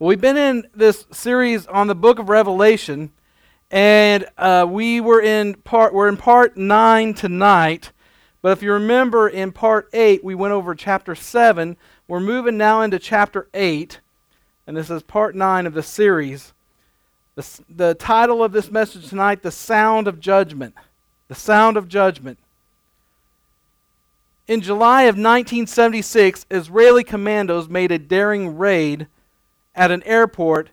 Well, we've been in this series on the book of Revelation, and uh, we were in part we're in part nine tonight. But if you remember, in part eight we went over chapter seven. We're moving now into chapter eight, and this is part nine of the series. The, the title of this message tonight: "The Sound of Judgment." The sound of judgment. In July of 1976, Israeli commandos made a daring raid at an airport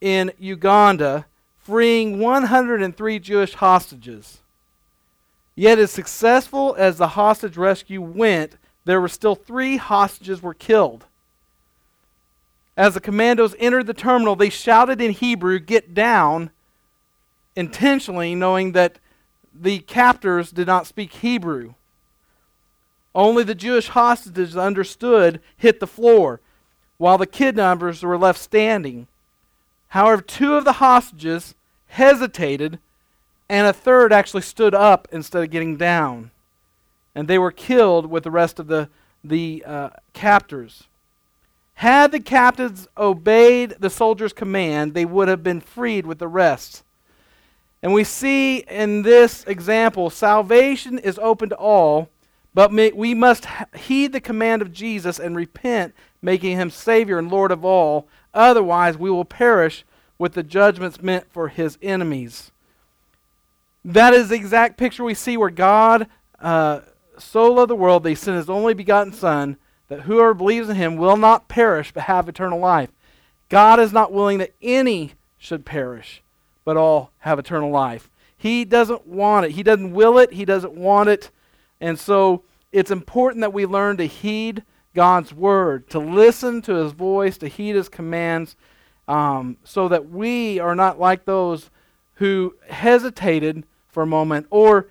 in Uganda, freeing 103 Jewish hostages. Yet, as successful as the hostage rescue went, there were still three hostages were killed. As the commandos entered the terminal, they shouted in Hebrew, "Get down!" intentionally knowing that the captors did not speak Hebrew. Only the Jewish hostages understood hit the floor while the kidnappers were left standing. However, two of the hostages hesitated, and a third actually stood up instead of getting down. And they were killed with the rest of the, the uh, captors. Had the captives obeyed the soldiers' command, they would have been freed with the rest. And we see in this example, salvation is open to all, but we must heed the command of Jesus and repent making him Savior and Lord of all. Otherwise, we will perish with the judgments meant for his enemies. That is the exact picture we see where God uh, so loved the world that he sent his only begotten Son, that whoever believes in him will not perish but have eternal life. God is not willing that any should perish, but all have eternal life. He doesn't want it. He doesn't will it. He doesn't want it. And so it's important that we learn to heed God's word, to listen to his voice, to heed his commands, um, so that we are not like those who hesitated for a moment or,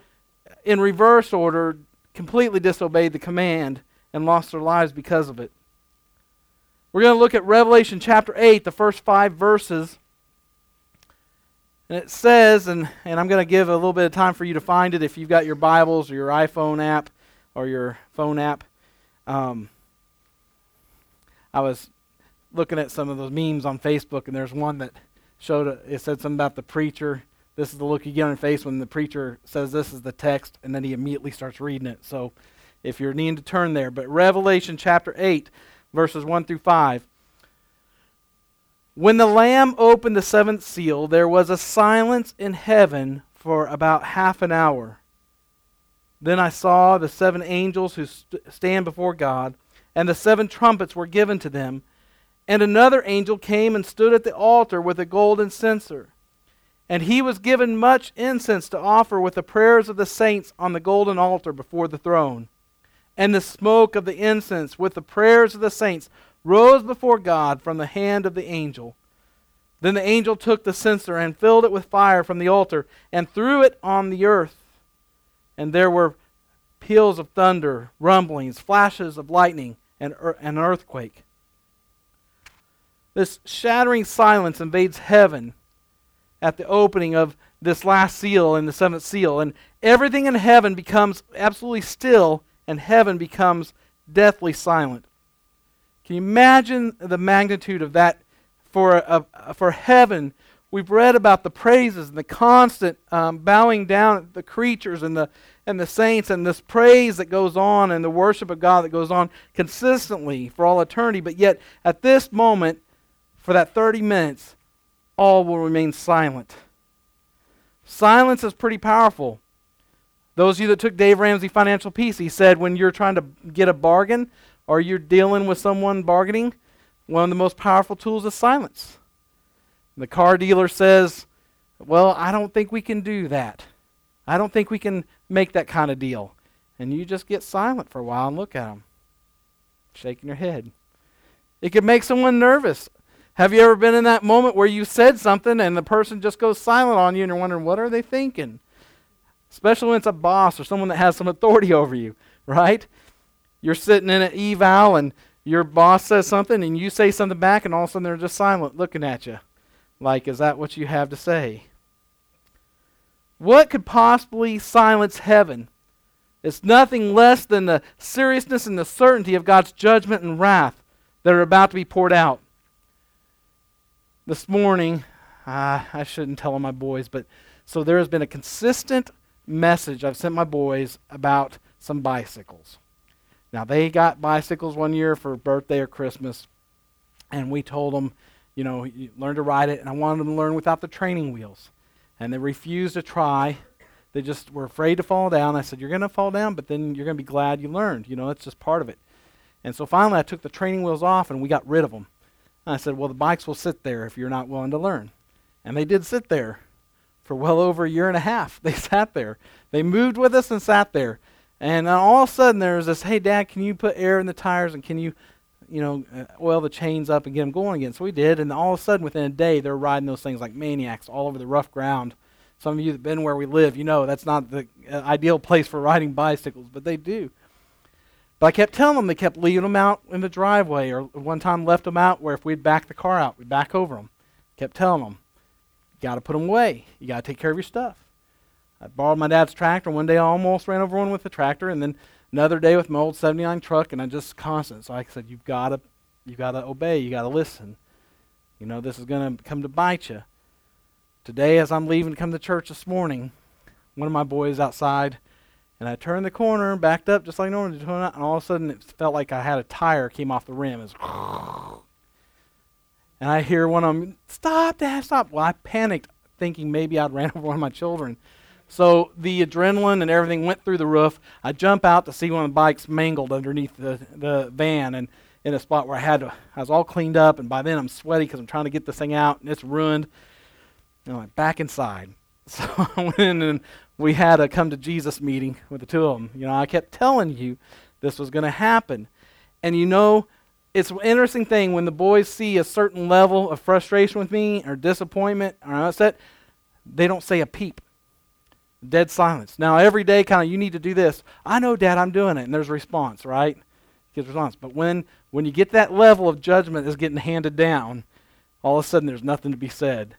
in reverse order, completely disobeyed the command and lost their lives because of it. We're going to look at Revelation chapter 8, the first five verses. And it says, and, and I'm going to give a little bit of time for you to find it if you've got your Bibles or your iPhone app or your phone app. Um, I was looking at some of those memes on Facebook, and there's one that showed a, it said something about the preacher. This is the look you get on your face when the preacher says this is the text, and then he immediately starts reading it. So, if you're needing to turn there, but Revelation chapter 8, verses 1 through 5. When the Lamb opened the seventh seal, there was a silence in heaven for about half an hour. Then I saw the seven angels who st- stand before God and the seven trumpets were given to them. And another angel came and stood at the altar with a golden censer. And he was given much incense to offer with the prayers of the saints on the golden altar before the throne. And the smoke of the incense with the prayers of the saints rose before God from the hand of the angel. Then the angel took the censer and filled it with fire from the altar and threw it on the earth. And there were peals of thunder, rumblings, flashes of lightning and an earthquake. This shattering silence invades heaven at the opening of this last seal in the seventh seal, and everything in heaven becomes absolutely still, and heaven becomes deathly silent. Can you imagine the magnitude of that for, uh, for heaven? We've read about the praises and the constant um, bowing down at the creatures and the and the saints and this praise that goes on and the worship of God that goes on consistently for all eternity. But yet, at this moment, for that 30 minutes, all will remain silent. Silence is pretty powerful. Those of you that took Dave Ramsey Financial Peace, he said when you're trying to get a bargain or you're dealing with someone bargaining, one of the most powerful tools is silence. The car dealer says, Well, I don't think we can do that. I don't think we can make that kind of deal. And you just get silent for a while and look at them, shaking your head. It could make someone nervous. Have you ever been in that moment where you said something and the person just goes silent on you and you're wondering, what are they thinking? Especially when it's a boss or someone that has some authority over you, right? You're sitting in an eval and your boss says something and you say something back and all of a sudden they're just silent looking at you. Like, is that what you have to say? What could possibly silence heaven? It's nothing less than the seriousness and the certainty of God's judgment and wrath that are about to be poured out. this morning, uh, I shouldn't tell my boys, but so there has been a consistent message I've sent my boys about some bicycles. Now, they got bicycles one year for birthday or Christmas, and we told them, you know, you learn to ride it, and I wanted them to learn without the training wheels. And they refused to try. They just were afraid to fall down. I said, You're going to fall down, but then you're going to be glad you learned. You know, it's just part of it. And so finally, I took the training wheels off, and we got rid of them. And I said, Well, the bikes will sit there if you're not willing to learn. And they did sit there for well over a year and a half. They sat there. They moved with us and sat there. And uh, all of a sudden, there was this, hey, Dad, can you put air in the tires and can you, you know, uh, oil the chains up and get them going again? So we did. And all of a sudden, within a day, they're riding those things like maniacs all over the rough ground. Some of you that have been where we live, you know that's not the uh, ideal place for riding bicycles, but they do. But I kept telling them, they kept leaving them out in the driveway, or one time left them out where if we'd back the car out, we'd back over them. Kept telling them, you got to put them away. You got to take care of your stuff. I borrowed my dad's tractor. One day I almost ran over one with the tractor, and then another day with my old 79 truck, and I just constant. So I said, you've got to, you've got to obey. You got to listen. You know this is going to come to bite you. Today, as I'm leaving to come to church this morning, one of my boys outside, and I turned the corner, and backed up just like normal, and all of a sudden it felt like I had a tire came off the rim. It was and I hear one of them, stop, stop. Well, I panicked, thinking maybe I'd ran over one of my children. So the adrenaline and everything went through the roof. I jump out to see one of the bikes mangled underneath the, the van and in a spot where I had to, I was all cleaned up, and by then I'm sweaty because I'm trying to get this thing out, and it's ruined. And I'm like, back inside. So I went in and we had a come to Jesus meeting with the two of them. You know, I kept telling you this was going to happen. And you know, it's an interesting thing when the boys see a certain level of frustration with me or disappointment or upset, they don't say a peep. Dead silence. Now, every day, kind of, you need to do this. I know, Dad, I'm doing it. And there's response, right? Gives response. But when, when you get that level of judgment is getting handed down, all of a sudden there's nothing to be said.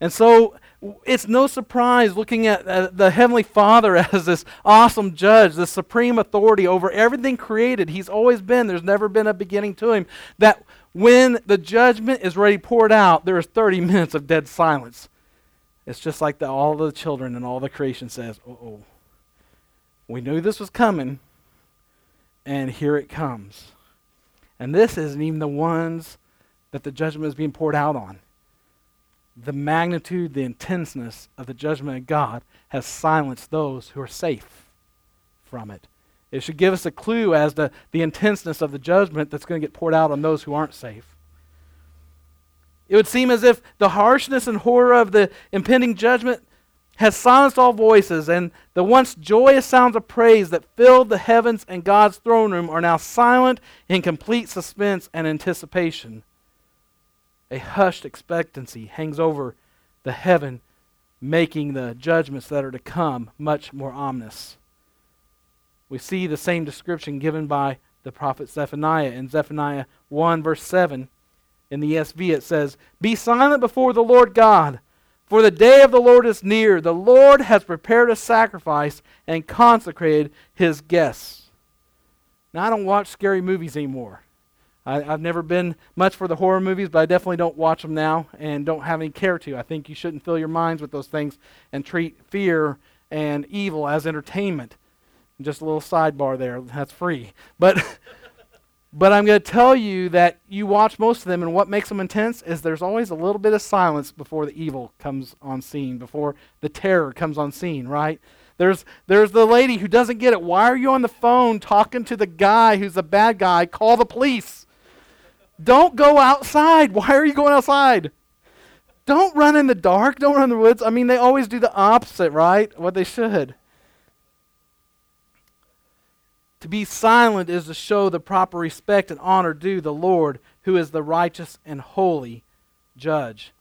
And so it's no surprise looking at uh, the Heavenly Father as this awesome judge, the supreme authority over everything created. He's always been, there's never been a beginning to him. That when the judgment is ready poured out, there is 30 minutes of dead silence. It's just like the, all the children and all the creation says, oh, we knew this was coming, and here it comes. And this isn't even the ones that the judgment is being poured out on the magnitude, the intenseness of the judgment of God has silenced those who are safe from it. It should give us a clue as to the intenseness of the judgment that's going to get poured out on those who aren't safe. It would seem as if the harshness and horror of the impending judgment has silenced all voices, and the once joyous sounds of praise that filled the heavens and God's throne room are now silent in complete suspense and anticipation a hushed expectancy hangs over the heaven, making the judgments that are to come much more ominous. We see the same description given by the prophet Zephaniah in Zephaniah 1, verse 7. In the ESV, it says, Be silent before the Lord God, for the day of the Lord is near. The Lord has prepared a sacrifice and consecrated his guests. Now, I don't watch scary movies anymore. I, have never been much for the horror movies, but I definitely don't watch them now and don't have any care to. I think you shouldn't fill your minds with those things and treat fear and evil as entertainment. Just a little sidebar there. That's free. But. But I'm going to tell you that you watch most of them, and what makes them intense is there's always a little bit of silence before the evil comes on scene, before the terror comes on scene, right? There's, there's the lady who doesn't get it. Why are you on the phone talking to the guy who's the bad guy? Call the police. Don't go outside. Why are you going outside? Don't run in the dark. Don't run in the woods. I mean, they always do the opposite, right? What they should. To be silent is to show the proper respect and honor due the Lord, who is the righteous and holy judge.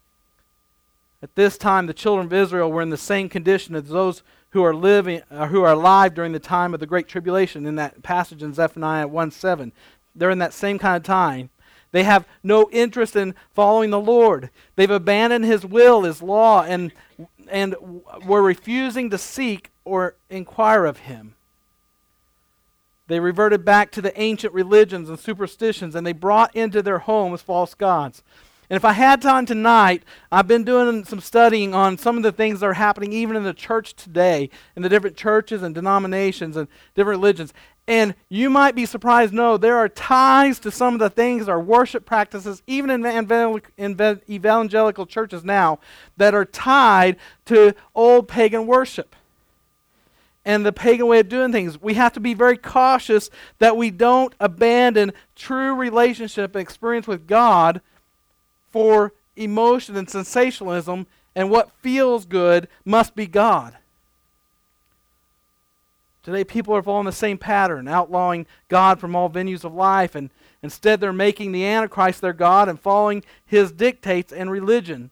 At this time, the children of Israel were in the same condition as those who are living, uh, who are alive during the time of the great tribulation. In that passage in Zephaniah 1 7, they're in that same kind of time. They have no interest in following the Lord. They've abandoned His will, His law, and, and were refusing to seek or inquire of Him. They reverted back to the ancient religions and superstitions, and they brought into their homes false gods. And if I had time tonight, I've been doing some studying on some of the things that are happening even in the church today, in the different churches and denominations and different religions. And you might be surprised, no, there are ties to some of the things, our worship practices, even in evangelical churches now, that are tied to old pagan worship and the pagan way of doing things. We have to be very cautious that we don't abandon true relationship and experience with God for emotion and sensationalism, and what feels good must be God. Today, people are following the same pattern, outlawing God from all venues of life, and instead they're making the Antichrist their God and following his dictates and religion.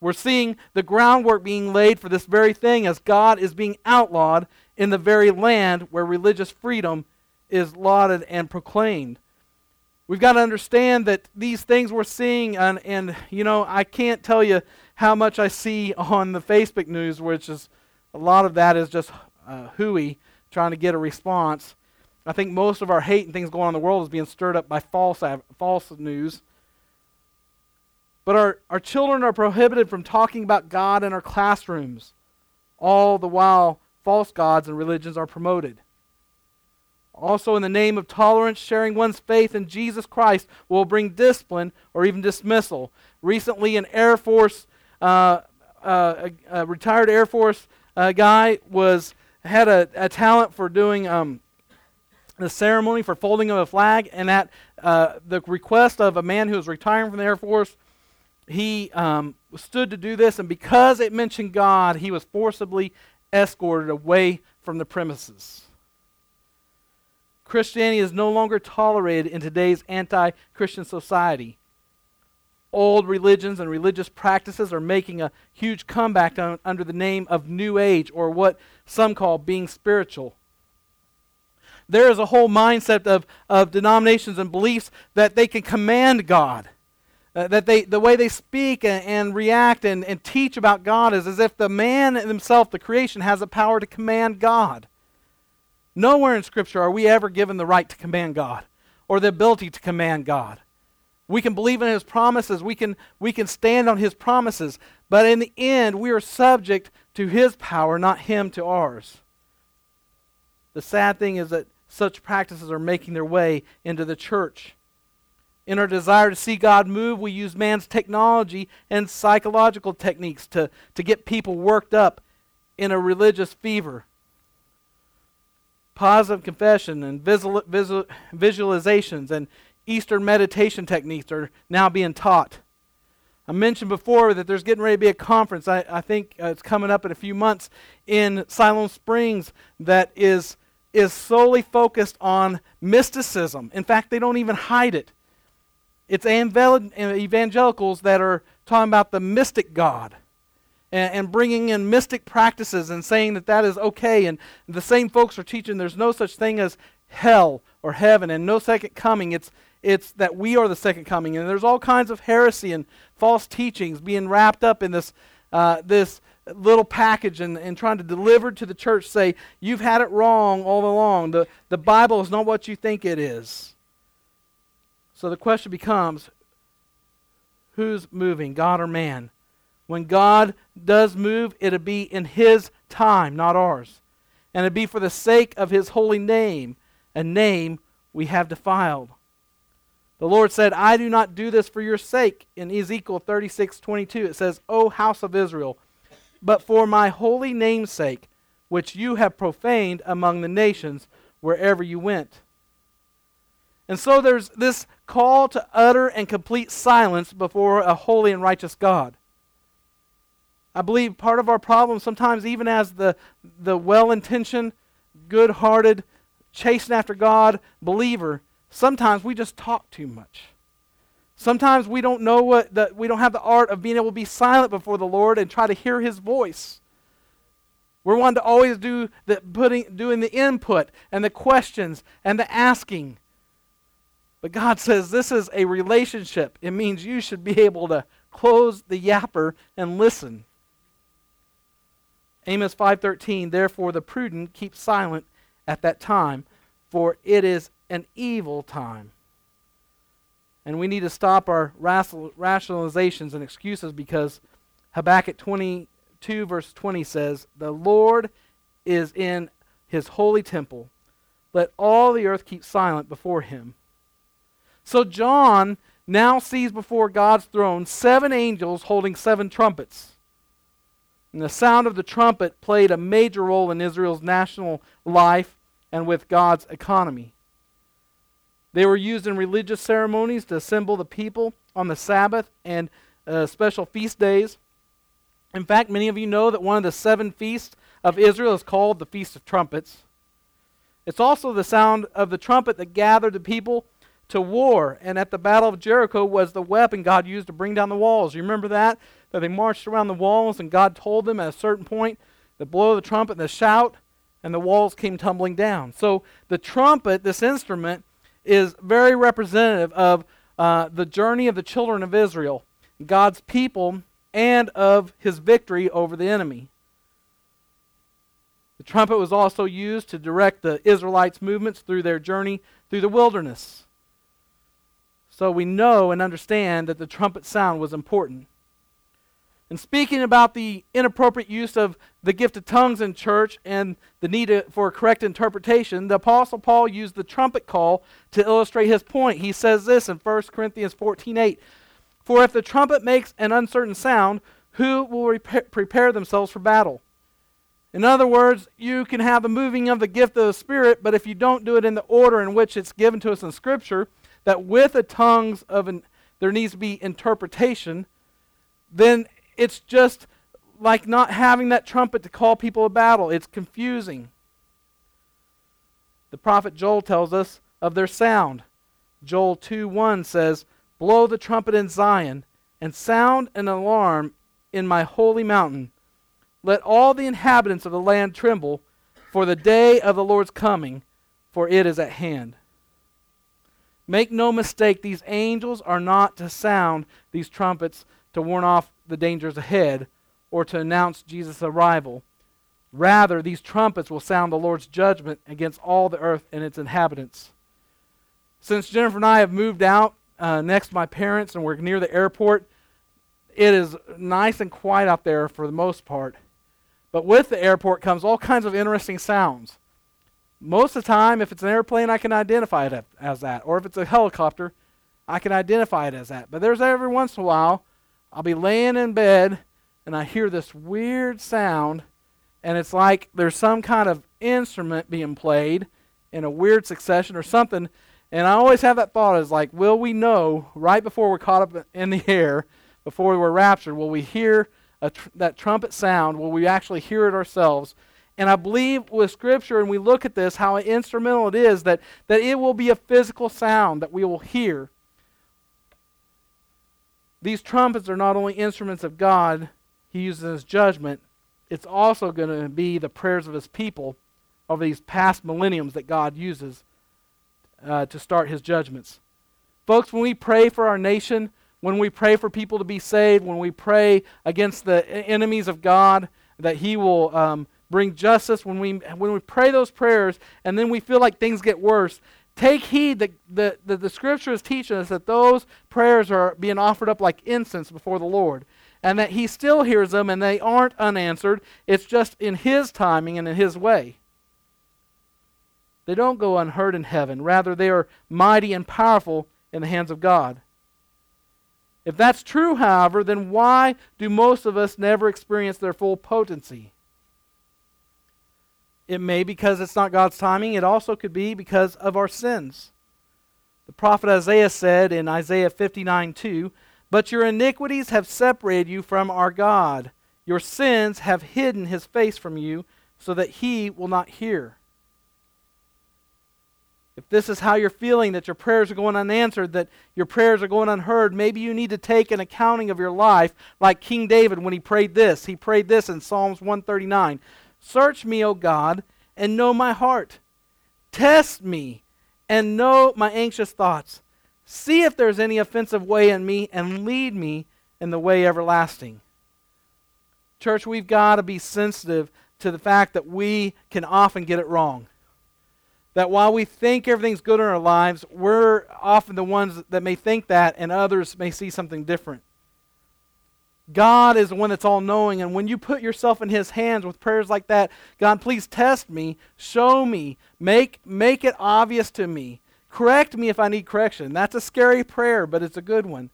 We're seeing the groundwork being laid for this very thing as God is being outlawed in the very land where religious freedom is lauded and proclaimed. We've got to understand that these things we're seeing, and, and you know, I can't tell you how much I see on the Facebook news, which is a lot of that is just uh, hooey trying to get a response. I think most of our hate and things going on in the world is being stirred up by false, false news. But our, our children are prohibited from talking about God in our classrooms, all the while false gods and religions are promoted. Also, in the name of tolerance, sharing one's faith in Jesus Christ will bring discipline or even dismissal. Recently, an Air Force, uh, uh, a, a, retired Air Force uh, guy was had a, a talent for doing um, the ceremony for folding of a flag, and at uh, the request of a man who was retiring from the Air Force, he um, stood to do this, and because it mentioned God, he was forcibly escorted away from the premises. Christianity is no longer tolerated in today's anti Christian society. Old religions and religious practices are making a huge comeback on, under the name of New Age, or what some call being spiritual. There is a whole mindset of, of denominations and beliefs that they can command God. Uh, that they, the way they speak and, and react and, and teach about God is as if the man himself, the creation, has the power to command God. Nowhere in Scripture are we ever given the right to command God or the ability to command God. We can believe in His promises, we can, we can stand on His promises, but in the end, we are subject to His power, not Him to ours. The sad thing is that such practices are making their way into the church. In our desire to see God move, we use man's technology and psychological techniques to, to get people worked up in a religious fever. Positive confession and visual, visual, visualizations and Eastern meditation techniques are now being taught. I mentioned before that there's getting ready to be a conference. I, I think uh, it's coming up in a few months in Siloam Springs that is, is solely focused on mysticism. In fact, they don't even hide it. It's evangelicals that are talking about the mystic God and, and, bringing in mystic practices and saying that that is okay. And the same folks are teaching there's no such thing as hell or heaven and no second coming. It's, it's that we are the second coming. And there's all kinds of heresy and false teachings being wrapped up in this, uh, this little package and, and trying to deliver to the church say, you've had it wrong all along. The, the Bible is not what you think it is. So the question becomes who's moving, God or man? When God does move, it'll be in His time, not ours. And it'll be for the sake of His holy name, a name we have defiled. The Lord said, I do not do this for your sake. In Ezekiel 36 22, it says, O house of Israel, but for my holy name's sake, which you have profaned among the nations wherever you went. And so there's this call to utter and complete silence before a holy and righteous God. I believe part of our problem sometimes, even as the, the well intentioned, good hearted, chasing after God believer, sometimes we just talk too much. Sometimes we don't know what the, we don't have the art of being able to be silent before the Lord and try to hear His voice. We're wanting to always do the putting, doing the input and the questions and the asking. But God says this is a relationship. It means you should be able to close the yapper and listen. Amos 5:13 Therefore the prudent keep silent at that time for it is an evil time. And we need to stop our rationalizations and excuses because Habakkuk 22, verse 20 says, The Lord is in his holy temple. Let all the earth keep silent before him. So John now sees before God's throne seven angels holding seven trumpets. And the sound of the trumpet played a major role in Israel's national life and with God's economy. They were used in religious ceremonies to assemble the people on the Sabbath and uh, special feast days. In fact, many of you know that one of the seven feasts of Israel is called the Feast of Trumpets. It's also the sound of the trumpet that gathered the people to war. And at the Battle of Jericho was the weapon God used to bring down the walls. You remember that? That they marched around the walls, and God told them at a certain point to blow of the trumpet and the shout, and the walls came tumbling down. So the trumpet, this instrument, is very representative of uh, the journey of the children of Israel, God's people, and of his victory over the enemy. The trumpet was also used to direct the Israelites' movements through their journey through the wilderness. So we know and understand that the trumpet sound was important. And speaking about the inappropriate use of the gift of tongues in church and the need for correct interpretation, the Apostle Paul used the trumpet call to illustrate his point. He says this in 1 Corinthians 14:8, "For if the trumpet makes an uncertain sound, who will prepare themselves for battle?" In other words, you can have a moving of the gift of the Spirit, but if you don't do it in the order in which it's given to us in Scripture, that with the tongues of an, there needs to be interpretation, then it's just like not having that trumpet to call people to battle. It's confusing. The prophet Joel tells us of their sound. Joel 2 1 says, Blow the trumpet in Zion, and sound an alarm in my holy mountain. Let all the inhabitants of the land tremble, for the day of the Lord's coming, for it is at hand. Make no mistake, these angels are not to sound these trumpets to warn off the dangers ahead or to announce Jesus' arrival. Rather, these trumpets will sound the Lord's judgment against all the earth and its inhabitants. Since Jennifer and I have moved out uh, next to my parents and we're near the airport, it is nice and quiet out there for the most part. But with the airport comes all kinds of interesting sounds. Most of the time, if it's an airplane, I can identify it as that. Or if it's a helicopter, I can identify it as that. But there's every once in a while I'll be laying in bed and I hear this weird sound, and it's like there's some kind of instrument being played in a weird succession or something. And I always have that thought is like, will we know right before we're caught up in the air, before we're raptured, will we hear tr- that trumpet sound? Will we actually hear it ourselves? And I believe with Scripture, and we look at this, how instrumental it is, that, that it will be a physical sound that we will hear. These trumpets are not only instruments of God, He uses His judgment, it's also going to be the prayers of His people over these past millenniums that God uses uh, to start His judgments. Folks, when we pray for our nation, when we pray for people to be saved, when we pray against the enemies of God, that He will um, bring justice, when we, when we pray those prayers and then we feel like things get worse, Take heed that the, the, the scripture is teaching us that those prayers are being offered up like incense before the Lord. And that he still hears them and they aren't unanswered. It's just in his timing and in his way. They don't go unheard in heaven. Rather, they are mighty and powerful in the hands of God. If that's true, however, then why do most of us never experience their full potency? It may because it's not God's timing. It also could be because of our sins. The prophet Isaiah said in Isaiah 59 2, But your iniquities have separated you from our God. Your sins have hidden his face from you so that he will not hear. If this is how you're feeling, that your prayers are going unanswered, that your prayers are going unheard, maybe you need to take an accounting of your life like King David when he prayed this. He prayed this in Psalms 139 Search me, O God, and know my heart. Test me and know my anxious thoughts. See if there's any offensive way in me and lead me in the way everlasting. Church, we've got to be sensitive to the fact that we can often get it wrong. That while we think everything's good in our lives, we're often the ones that may think that, and others may see something different. God is the one that's all knowing, and when you put yourself in His hands with prayers like that, God, please test me, show me, make, make it obvious to me, correct me if I need correction. That's a scary prayer, but it's a good one.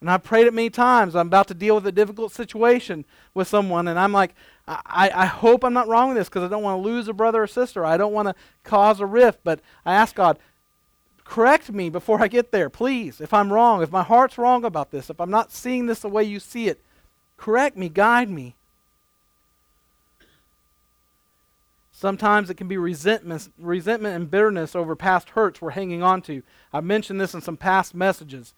And I've prayed it many times. I'm about to deal with a difficult situation with someone, and I'm like, I, I hope I'm not wrong with this because I don't want to lose a brother or sister. I don't want to cause a rift, but I ask God, correct me before I get there, please. If I'm wrong, if my heart's wrong about this, if I'm not seeing this the way you see it, correct me, guide me. Sometimes it can be resentment, resentment and bitterness over past hurts we're hanging on to. I've mentioned this in some past messages.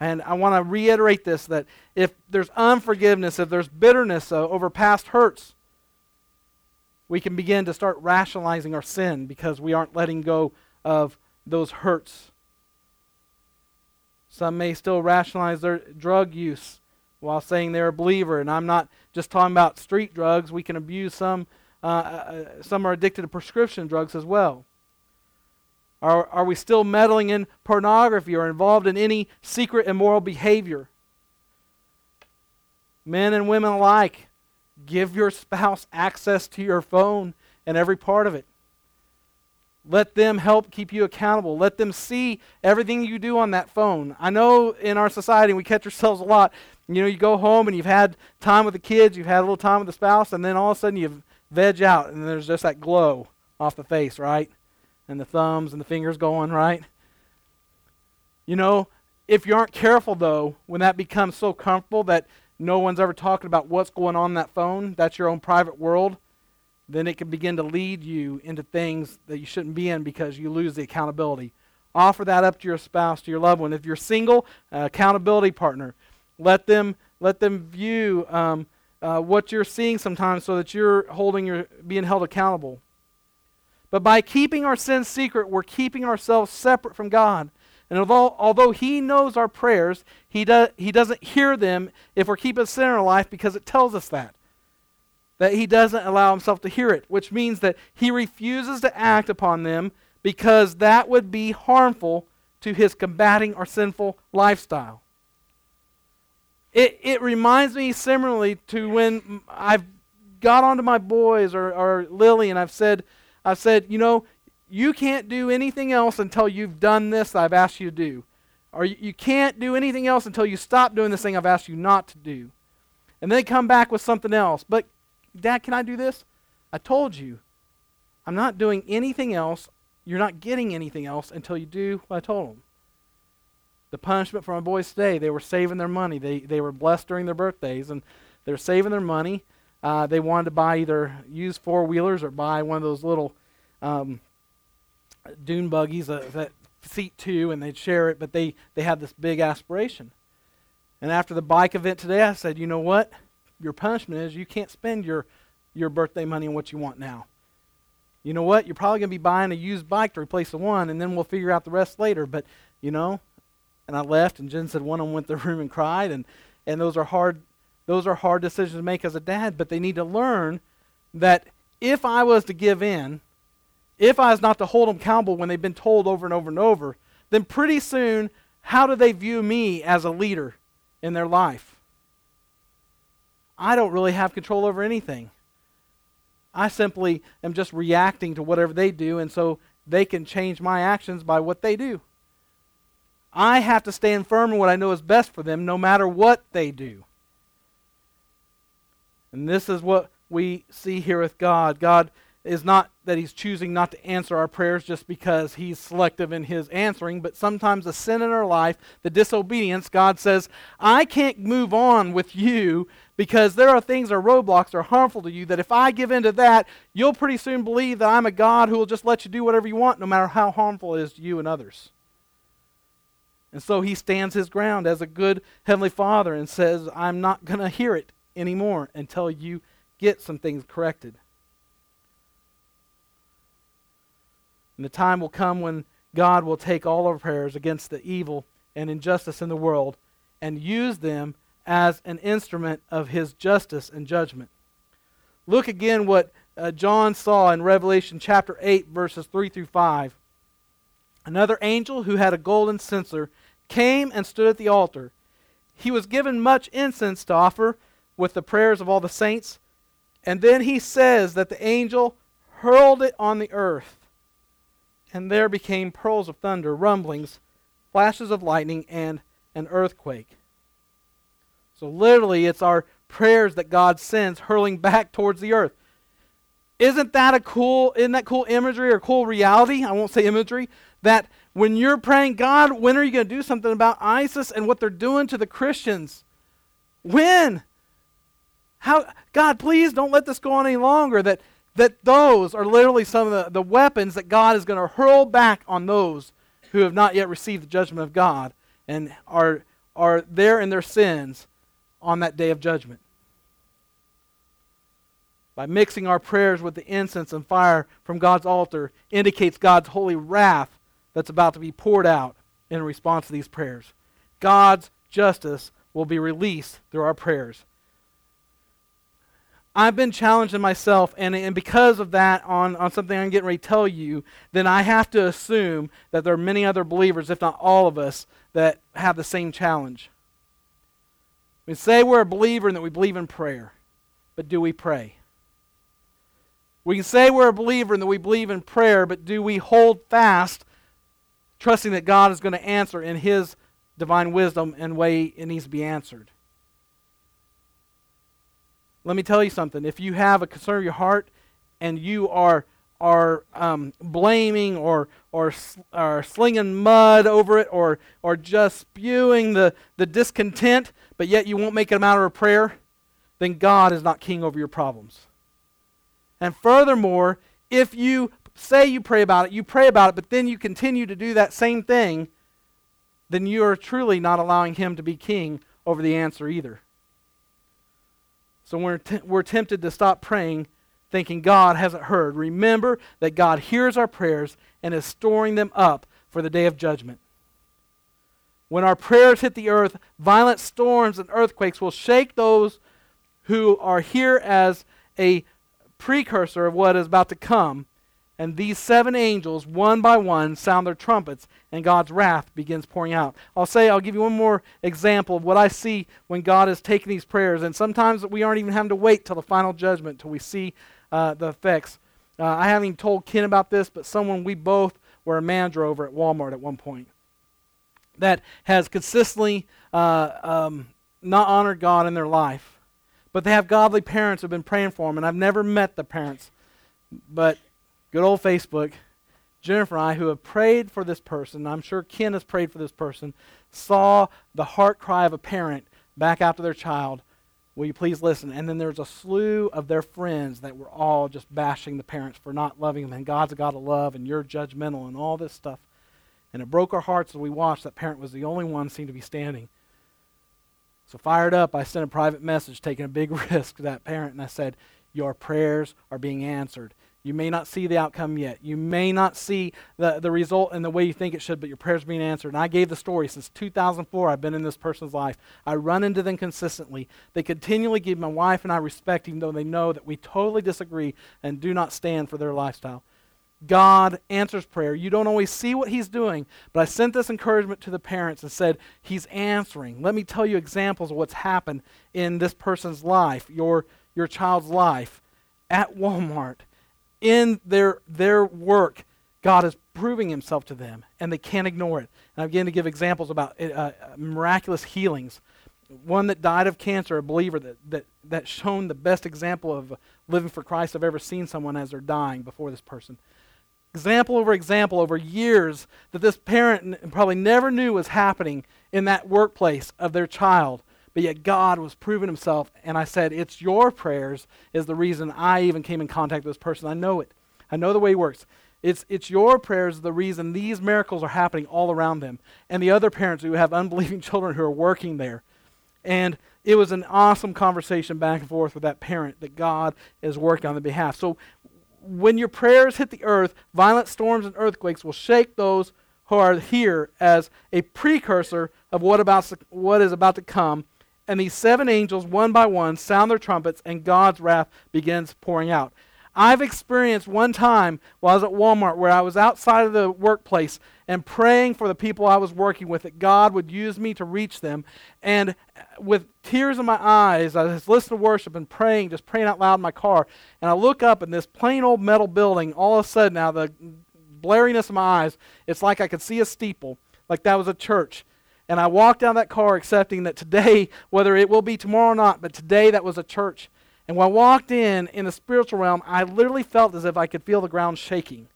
And I want to reiterate this that if there's unforgiveness, if there's bitterness uh, over past hurts, we can begin to start rationalizing our sin because we aren't letting go of those hurts. Some may still rationalize their drug use while saying they're a believer. And I'm not just talking about street drugs. We can abuse some. Uh, uh, uh some are addicted to prescription drugs as well. Are, are we still meddling in pornography or involved in any secret immoral behavior? Men and women alike, give your spouse access to your phone and every part of it. Let them help keep you accountable. Let them see everything you do on that phone. I know in our society we catch ourselves a lot. You know, you go home and you've had time with the kids, you've had a little time with the spouse, and then all of a sudden you veg out and there's just that glow off the face, right? and the thumbs and the fingers going, right? You know, if you aren't careful, though, when that becomes so comfortable that no one's ever talking about what's going on that phone, that's your own private world, then it can begin to lead you into things that you shouldn't be in because you lose the accountability. Offer that up to your spouse, to your loved one. If you're single, uh, accountability partner. Let them let them view um, uh, what you're seeing sometimes, so that you're holding your being held accountable. But by keeping our sins secret, we're keeping ourselves separate from God. And although, although He knows our prayers, he, do, he doesn't hear them if we're keeping sin in our life because it tells us that. That He doesn't allow Himself to hear it, which means that He refuses to act upon them because that would be harmful to His combating our sinful lifestyle. It, it reminds me similarly to when I've got onto my boys or, or Lily and I've said, I've said, you know, you can't do anything else until you've done this I've asked you to do. Or you, you can't do anything else until you stop doing this thing I've asked you not to do. And then come back with something else. But, Dad, can I do this? I told you. I'm not doing anything else. You're not getting anything else until you do what I told them. The punishment for my boys today, they were saving their money. They, they were blessed during their birthdays, and they're saving their money uh, they wanted to buy either used four wheelers or buy one of those little um, dune buggies uh, that seat two, and they'd share it. But they they had this big aspiration. And after the bike event today, I said, you know what? Your punishment is you can't spend your your birthday money on what you want now. You know what? You're probably going to be buying a used bike to replace the one, and then we'll figure out the rest later. But you know, and I left, and Jen said one of them went to the room and cried, and and those are hard those are hard decisions to make as a dad, but they need to learn that if I was to give in, if I was not to hold them accountable when they've been told over and over and over, then pretty soon, how do they view me as a leader in their life? I don't really have control over anything. I simply am just reacting to whatever they do, and so they can change my actions by what they do. I have to stand firm in what I know is best for them no matter what they do. And this is what we see here with God. God is not that He's choosing not to answer our prayers just because He's selective in His answering, but sometimes the sin in our life, the disobedience, God says, I can't move on with you because there are things or roadblocks that are harmful to you that if I give in to that, you'll pretty soon believe that I'm a God who will just let you do whatever you want, no matter how harmful it is to you and others. And so he stands his ground as a good Heavenly Father and says, I'm not going to hear it anymore until you get some things corrected. And the time will come when God will take all our prayers against the evil and injustice in the world and use them as an instrument of his justice and judgment. Look again what uh, John saw in Revelation chapter 8, verses 3 through 5. Another angel who had a golden censer came and stood at the altar. He was given much incense to offer with the prayers of all the saints. And then he says that the angel hurled it on the earth. And there became pearls of thunder, rumblings, flashes of lightning, and an earthquake. So literally, it's our prayers that God sends hurling back towards the earth. Isn't that a cool, isn't that cool imagery or cool reality? I won't say imagery. That when you're praying, God, when are you going to do something about ISIS and what they're doing to the Christians? When? How, God, please don't let this go on any longer. That, that those are literally some of the, the weapons that God is going to hurl back on those who have not yet received the judgment of God and are, are there in their sins on that day of judgment. By mixing our prayers with the incense and fire from God's altar indicates God's holy wrath that's about to be poured out in response to these prayers. God's justice will be released through our prayers. I've been challenging myself, and, and because of that, on, on something I'm getting ready to tell you, then I have to assume that there are many other believers, if not all of us, that have the same challenge. We say we're a believer and that we believe in prayer, but do we pray? We can say we're a believer and that we believe in prayer, but do we hold fast, trusting that God is going to answer in His divine wisdom and way it needs to be answered? Let me tell you something. If you have a concern of your heart and you are are um, blaming or, or, or slinging mud over it or, or just spewing the, the discontent, but yet you won't make it a matter of prayer, then God is not king over your problems. And furthermore, if you say you pray about it, you pray about it, but then you continue to do that same thing, then you are truly not allowing Him to be king over the answer either. So we're, t- we're tempted to stop praying thinking God hasn't heard. Remember that God hears our prayers and is storing them up for the day of judgment. When our prayers hit the earth, violent storms and earthquakes will shake those who are here as a precursor of what is about to come and these seven angels, one by one, sound their trumpets, and God's wrath begins pouring out. I'll say, I'll give you one more example of what I see when God is taking these prayers. And sometimes we aren't even having to wait till the final judgment till we see uh, the effects. Uh, I haven't even told Ken about this, but someone we both were a manager over at Walmart at one point that has consistently uh, um, not honored God in their life. But they have godly parents who have been praying for them, and I've never met the parents. But good old Facebook, Jennifer and I, who have prayed for this person, I'm sure Ken has prayed for this person, saw the heart cry of a parent back after their child. Will you please listen? And then there's a slew of their friends that were all just bashing the parents for not loving them. And God's a God of love, and you're judgmental, and all this stuff. And it broke our hearts as we watched that parent was the only one seemed to be standing. So fired up, I sent a private message taking a big risk to that parent, and I said, Your prayers are being answered. You may not see the outcome yet. You may not see the, the result in the way you think it should, but your prayer's being answered. And I gave the story since 2004. I've been in this person's life. I run into them consistently. They continually give my wife and I respect, even though they know that we totally disagree and do not stand for their lifestyle. God answers prayer. You don't always see what He's doing, but I sent this encouragement to the parents and said, He's answering. Let me tell you examples of what's happened in this person's life, your, your child's life, at Walmart in their, their work, God is proving himself to them, and they can't ignore it. And I'm beginning to give examples about uh, miraculous healings. One that died of cancer, a believer that, that, that shown the best example of living for Christ I've ever seen someone as they're dying before this person. Example over example over years that this parent probably never knew was happening in that workplace of their child but yet God was proving himself. And I said, It's your prayers is the reason I even came in contact with this person. I know it. I know the way he works. It's, it's your prayers the reason these miracles are happening all around them. And the other parents who have unbelieving children who are working there. And it was an awesome conversation back and forth with that parent that God is working on the behalf. So when your prayers hit the earth, violent storms and earthquakes will shake those who are here as a precursor of what, about, what is about to come and these seven angels, one by one, sound their trumpets, and God's wrath begins pouring out. I've experienced one time while I was at Walmart where I was outside of the workplace and praying for the people I was working with that God would use me to reach them. And with tears in my eyes, I was listening to worship and praying, just praying out loud in my car. And I look up in this plain old metal building, all of a sudden, now the blariness of my eyes, it's like I could see a steeple, like that was a church. And I walked down that car accepting that today, whether it will be tomorrow or not, but today that was a church. And when I walked in, in the spiritual realm, I literally felt as if I could feel the ground shaking.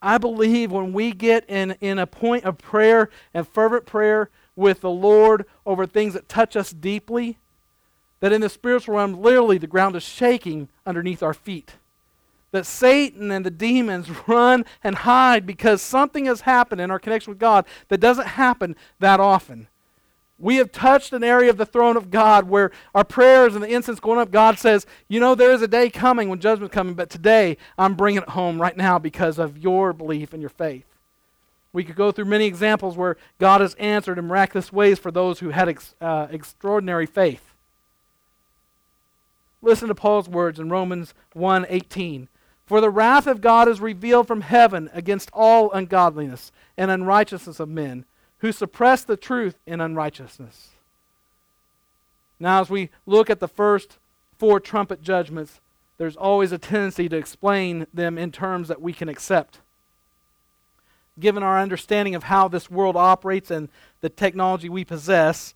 I believe when we get in, in a point of prayer and fervent prayer with the Lord over things that touch us deeply, that in the spiritual realm, literally the ground is shaking underneath our feet. That Satan and the demons run and hide because something has happened in our connection with God that doesn't happen that often. We have touched an area of the throne of God where our prayers and the incense going up, God says, You know, there is a day coming when judgment's coming, but today I'm bringing it home right now because of your belief and your faith. We could go through many examples where God has answered in miraculous ways for those who had ex, uh, extraordinary faith. Listen to Paul's words in Romans 1:18. For the wrath of God is revealed from heaven against all ungodliness and unrighteousness of men who suppress the truth in unrighteousness. Now, as we look at the first four trumpet judgments, there's always a tendency to explain them in terms that we can accept. Given our understanding of how this world operates and the technology we possess,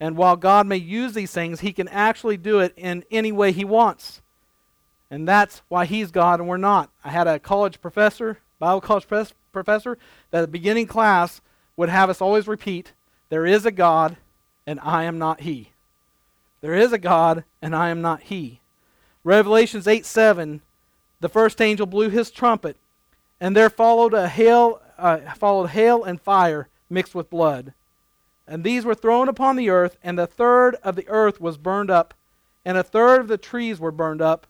and while God may use these things, He can actually do it in any way He wants. And that's why He's God and we're not. I had a college professor, Bible college professor, that at the beginning class would have us always repeat there is a God, and I am not He. There is a God, and I am not He. Revelations 8 7, the first angel blew his trumpet, and there followed a hail, uh, followed hail and fire mixed with blood. And these were thrown upon the earth, and a third of the earth was burned up, and a third of the trees were burned up,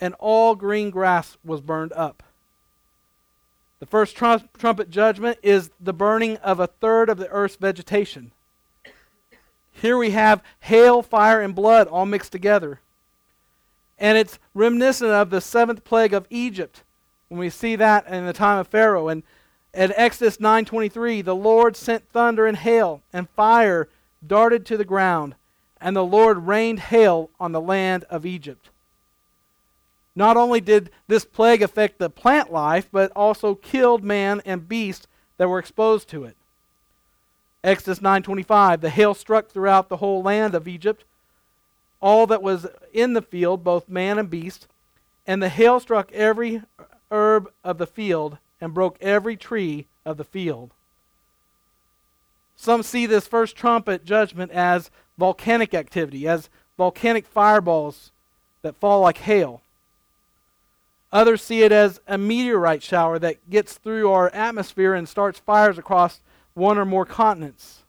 and all green grass was burned up. The first trumpet judgment is the burning of a third of the earth's vegetation. Here we have hail, fire, and blood all mixed together. And it's reminiscent of the seventh plague of Egypt when we see that in the time of Pharaoh. And at Exodus 9:23, the Lord sent thunder and hail, and fire darted to the ground, and the Lord rained hail on the land of Egypt. Not only did this plague affect the plant life, but also killed man and beast that were exposed to it. Exodus 9:25 The hail struck throughout the whole land of Egypt all that was in the field both man and beast and the hail struck every herb of the field and broke every tree of the field. Some see this first trumpet judgment as volcanic activity, as volcanic fireballs that fall like hail. Others see it as a meteorite shower that gets through our atmosphere and starts fires across one or more continents.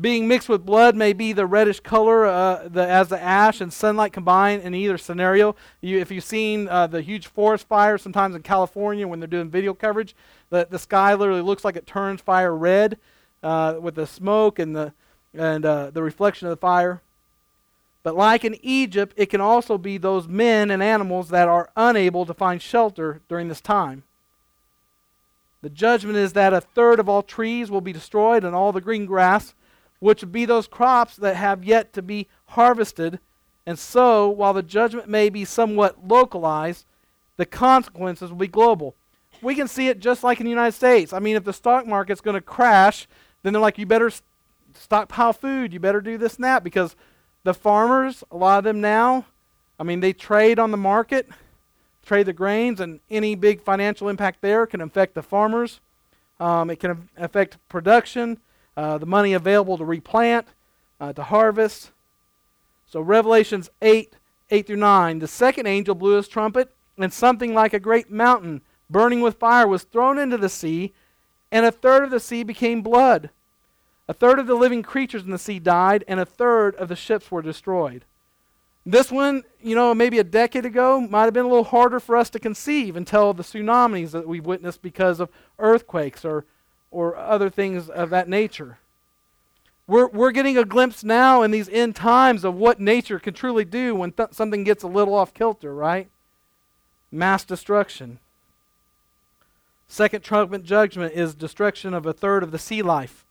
Being mixed with blood may be the reddish color uh, the, as the ash and sunlight combine in either scenario. You, if you've seen uh, the huge forest fires sometimes in California when they're doing video coverage, the, the sky literally looks like it turns fire red uh, with the smoke and the, and, uh, the reflection of the fire. But like in Egypt, it can also be those men and animals that are unable to find shelter during this time. The judgment is that a third of all trees will be destroyed and all the green grass, which would be those crops that have yet to be harvested. And so, while the judgment may be somewhat localized, the consequences will be global. We can see it just like in the United States. I mean, if the stock market's going to crash, then they're like, you better stockpile food, you better do this and that, because the farmers, a lot of them now, I mean, they trade on the market, trade the grains, and any big financial impact there can affect the farmers. Um, it can affect production, uh, the money available to replant, uh, to harvest. So, Revelations 8 8 through 9. The second angel blew his trumpet, and something like a great mountain burning with fire was thrown into the sea, and a third of the sea became blood. A third of the living creatures in the sea died, and a third of the ships were destroyed. This one, you know, maybe a decade ago, might have been a little harder for us to conceive until the tsunamis that we've witnessed because of earthquakes or, or other things of that nature. We're, we're getting a glimpse now in these end times of what nature can truly do when th- something gets a little off kilter, right? Mass destruction. Second trumpet judgment is destruction of a third of the sea life.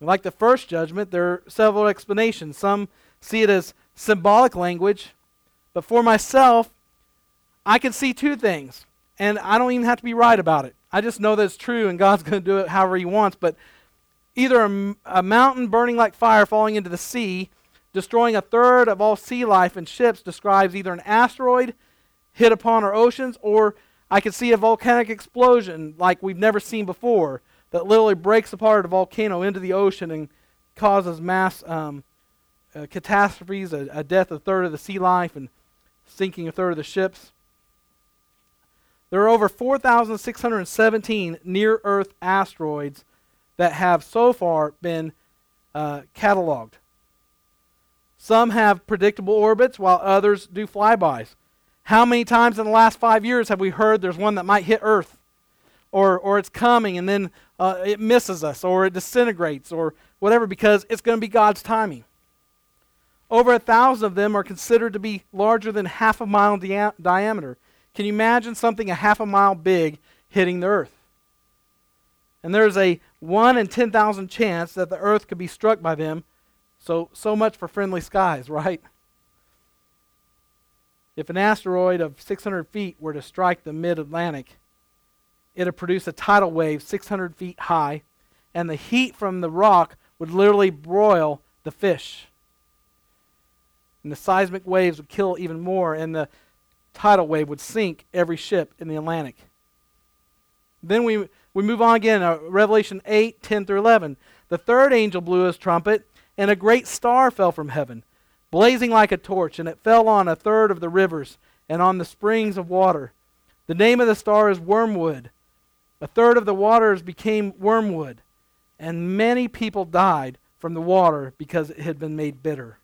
Like the first judgment, there are several explanations. Some see it as symbolic language, but for myself, I can see two things, and I don't even have to be right about it. I just know that it's true, and God's going to do it however He wants. But either a, a mountain burning like fire falling into the sea, destroying a third of all sea life and ships, describes either an asteroid hit upon our oceans, or I could see a volcanic explosion like we've never seen before that literally breaks apart a volcano into the ocean and causes mass um, uh, catastrophes, a, a death of a third of the sea life, and sinking a third of the ships. There are over 4,617 near Earth asteroids that have so far been uh, cataloged. Some have predictable orbits, while others do flybys. How many times in the last five years have we heard there's one that might hit Earth? Or, or it's coming and then uh, it misses us, or it disintegrates, or whatever, because it's going to be God's timing. Over a thousand of them are considered to be larger than half a mile dia- diameter. Can you imagine something a half a mile big hitting the earth? And there's a 1 in 10,000 chance that the earth could be struck by them. So, so much for friendly skies, right? If an asteroid of 600 feet were to strike the mid Atlantic, it would produce a tidal wave 600 feet high, and the heat from the rock would literally broil the fish. And the seismic waves would kill even more, and the tidal wave would sink every ship in the Atlantic. Then we, we move on again, uh, Revelation 8 10 through 11. The third angel blew his trumpet, and a great star fell from heaven, blazing like a torch, and it fell on a third of the rivers and on the springs of water. The name of the star is Wormwood. A third of the waters became wormwood, and many people died from the water because it had been made bitter.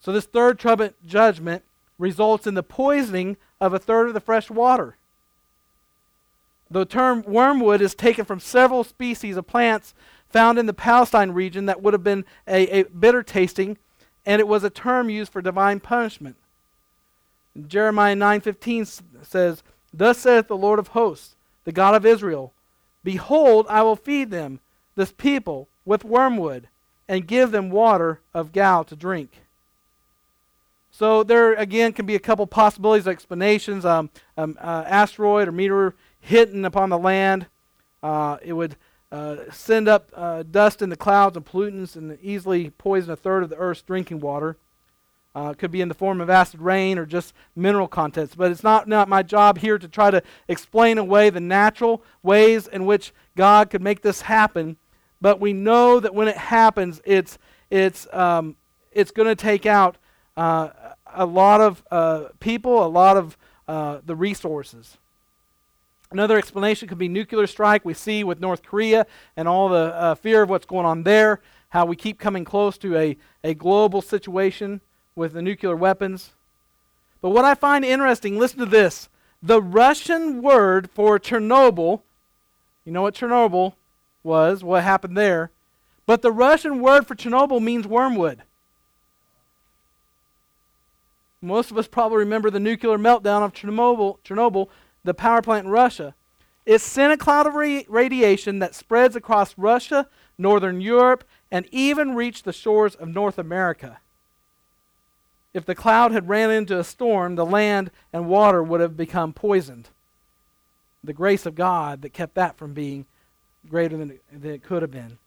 So, this third judgment results in the poisoning of a third of the fresh water. The term wormwood is taken from several species of plants found in the Palestine region that would have been a, a bitter tasting, and it was a term used for divine punishment. Jeremiah 9:15 says, "Thus saith the Lord of hosts, the God of Israel, Behold, I will feed them, this people, with wormwood, and give them water of gall to drink." So there again can be a couple possibilities, explanations. Um, um, uh, asteroid or meteor hitting upon the land, uh, it would uh, send up uh, dust in the clouds and pollutants and easily poison a third of the Earth's drinking water. Uh, it could be in the form of acid rain or just mineral contents. But it's not, not my job here to try to explain away the natural ways in which God could make this happen. But we know that when it happens, it's, it's, um, it's going to take out uh, a lot of uh, people, a lot of uh, the resources. Another explanation could be nuclear strike. We see with North Korea and all the uh, fear of what's going on there, how we keep coming close to a, a global situation with the nuclear weapons. But what I find interesting, listen to this. The Russian word for Chernobyl, you know what Chernobyl was, what happened there, but the Russian word for Chernobyl means wormwood. Most of us probably remember the nuclear meltdown of Chernobyl, Chernobyl the power plant in Russia. It sent a cloud of radiation that spreads across Russia, northern Europe, and even reached the shores of North America. If the cloud had ran into a storm, the land and water would have become poisoned. The grace of God that kept that from being greater than it, than it could have been.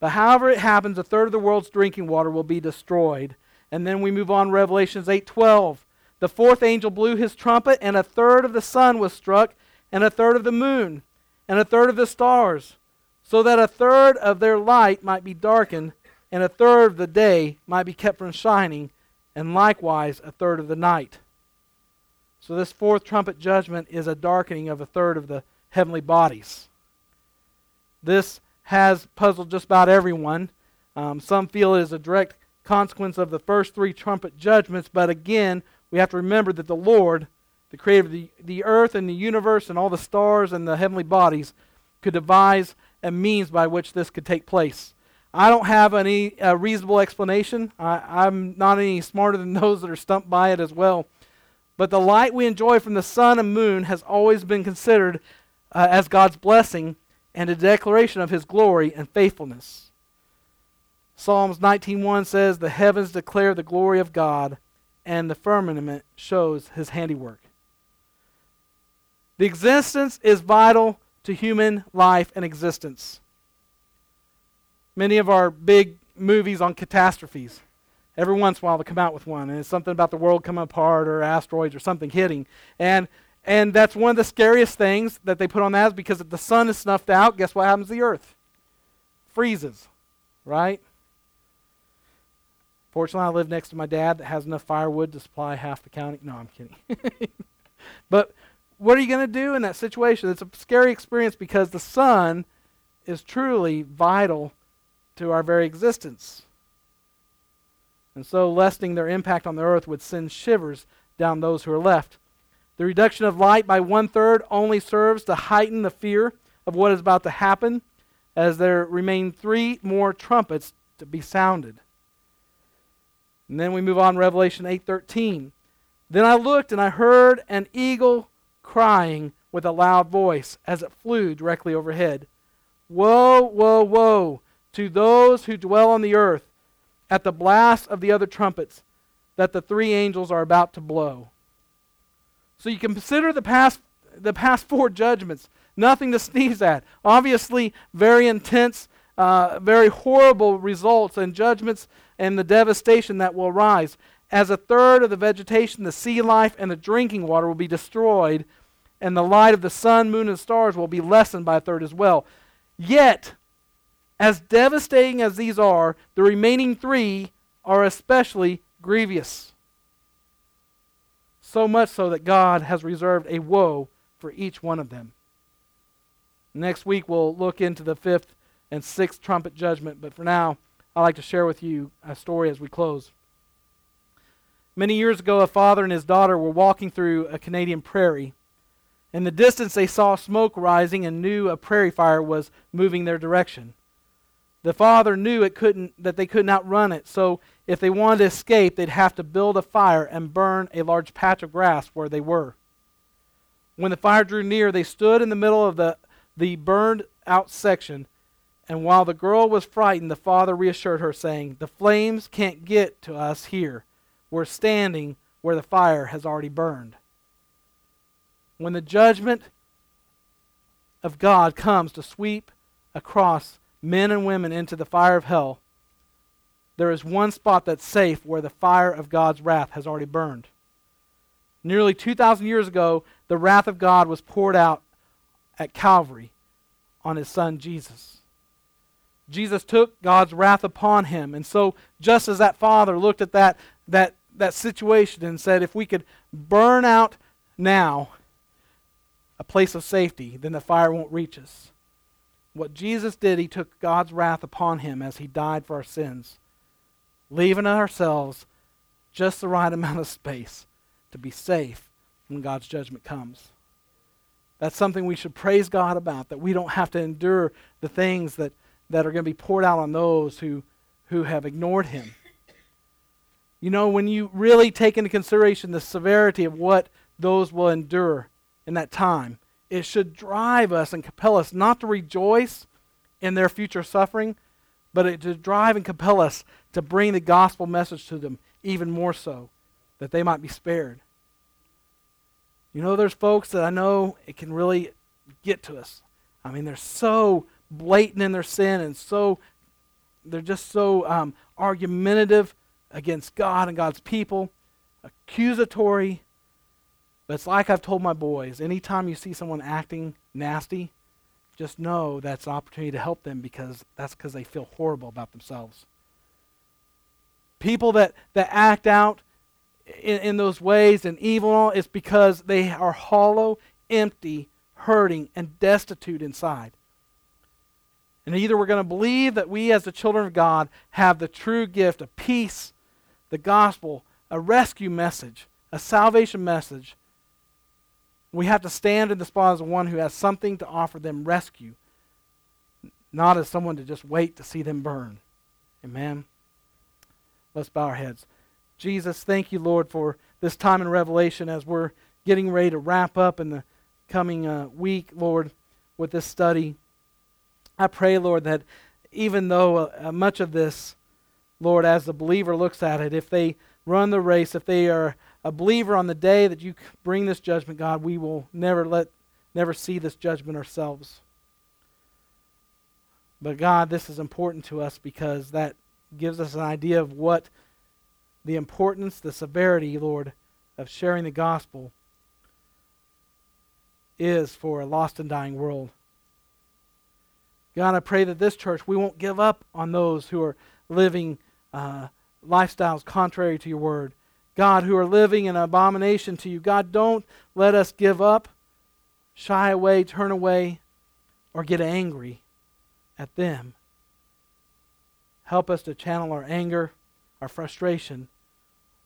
But however it happens, a third of the world's drinking water will be destroyed and then we move on Revelations 8:12. The fourth angel blew his trumpet and a third of the sun was struck and a third of the moon and a third of the stars so that a third of their light might be darkened and a third of the day might be kept from shining and likewise a third of the night. So this fourth trumpet judgment is a darkening of a third of the heavenly bodies. This has puzzled just about everyone. Um, some feel it is a direct consequence of the first three trumpet judgments, but again, we have to remember that the Lord, the creator of the, the earth and the universe and all the stars and the heavenly bodies, could devise a means by which this could take place. I don't have any uh, reasonable explanation. I, I'm not any smarter than those that are stumped by it as well. But the light we enjoy from the sun and moon has always been considered uh, as God's blessing and a declaration of his glory and faithfulness. Psalms 19:1 says, "The heavens declare the glory of God, and the firmament shows his handiwork." The existence is vital to human life and existence. Many of our big movies on catastrophes, every once in a while they come out with one, and it's something about the world coming apart or asteroids or something hitting. And and that's one of the scariest things that they put on that is because if the sun is snuffed out, guess what happens to the earth? Freezes, right? Fortunately, I live next to my dad that has enough firewood to supply half the county. No, I'm kidding. but what are you going to do in that situation? It's a scary experience because the sun is truly vital to our very existence. And so, lessening their impact on the earth would send shivers down those who are left. The reduction of light by one third only serves to heighten the fear of what is about to happen, as there remain three more trumpets to be sounded. And then we move on Revelation 8:13. Then I looked and I heard an eagle crying with a loud voice as it flew directly overhead. Woe, woe, woe to those who dwell on the earth at the blast of the other trumpets that the three angels are about to blow. So you consider the past, the past four judgments. Nothing to sneeze at. Obviously, very intense, uh, very horrible results and judgments and the devastation that will arise. As a third of the vegetation, the sea life, and the drinking water will be destroyed, and the light of the sun, moon, and stars will be lessened by a third as well. Yet, as devastating as these are, the remaining three are especially grievous so much so that God has reserved a woe for each one of them. Next week, we'll look into the fifth and sixth trumpet judgment, but for now, I'd like to share with you a story as we close. Many years ago, a father and his daughter were walking through a Canadian prairie. In the distance, they saw smoke rising and knew a prairie fire was moving their direction. The father knew it couldn't, that they couldn't run it, so if they wanted to escape, they'd have to build a fire and burn a large patch of grass where they were. When the fire drew near, they stood in the middle of the, the burned out section, and while the girl was frightened, the father reassured her, saying, The flames can't get to us here. We're standing where the fire has already burned. When the judgment of God comes to sweep across men and women into the fire of hell, there is one spot that's safe where the fire of God's wrath has already burned. Nearly 2,000 years ago, the wrath of God was poured out at Calvary on his son Jesus. Jesus took God's wrath upon him. And so, just as that father looked at that, that, that situation and said, if we could burn out now a place of safety, then the fire won't reach us. What Jesus did, he took God's wrath upon him as he died for our sins leaving ourselves just the right amount of space to be safe when God's judgment comes. That's something we should praise God about, that we don't have to endure the things that, that are going to be poured out on those who, who have ignored Him. You know, when you really take into consideration the severity of what those will endure in that time, it should drive us and compel us not to rejoice in their future suffering, but it to drive and compel us to bring the gospel message to them even more so, that they might be spared. You know, there's folks that I know it can really get to us. I mean, they're so blatant in their sin and so, they're just so um, argumentative against God and God's people, accusatory. But it's like I've told my boys anytime you see someone acting nasty, just know that's an opportunity to help them because that's because they feel horrible about themselves. People that, that act out in, in those ways and evil, it's because they are hollow, empty, hurting, and destitute inside. And either we're going to believe that we, as the children of God, have the true gift of peace, the gospel, a rescue message, a salvation message, we have to stand in the spot as one who has something to offer them rescue. not as someone to just wait to see them burn. Amen. Let's bow our heads. Jesus, thank you, Lord, for this time in Revelation as we're getting ready to wrap up in the coming uh, week, Lord, with this study. I pray, Lord, that even though uh, much of this, Lord, as the believer looks at it, if they run the race, if they are a believer on the day that you bring this judgment, God, we will never let never see this judgment ourselves. But God, this is important to us because that gives us an idea of what the importance, the severity, Lord, of sharing the gospel is for a lost and dying world. God, I pray that this church, we won't give up on those who are living uh, lifestyles contrary to your word. God, who are living in an abomination to you. God, don't let us give up, shy away, turn away, or get angry at them. Help us to channel our anger, our frustration,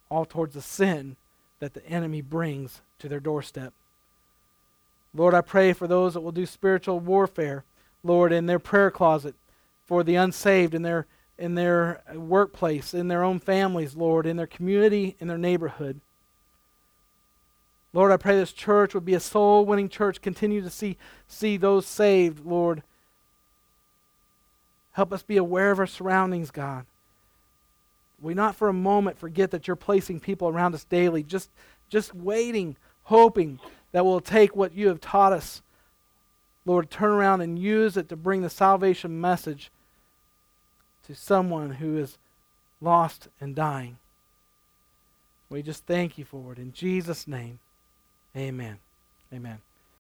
all towards the sin that the enemy brings to their doorstep. Lord, I pray for those that will do spiritual warfare, Lord, in their prayer closet, for the unsaved in their in their workplace, in their own families, Lord, in their community, in their neighborhood. Lord, I pray this church would be a soul winning church. Continue to see, see those saved, Lord. Help us be aware of our surroundings, God. We not for a moment forget that you're placing people around us daily, just, just waiting, hoping that we'll take what you have taught us, Lord, turn around and use it to bring the salvation message to someone who is lost and dying. We just thank you for it. In Jesus' name, amen. Amen.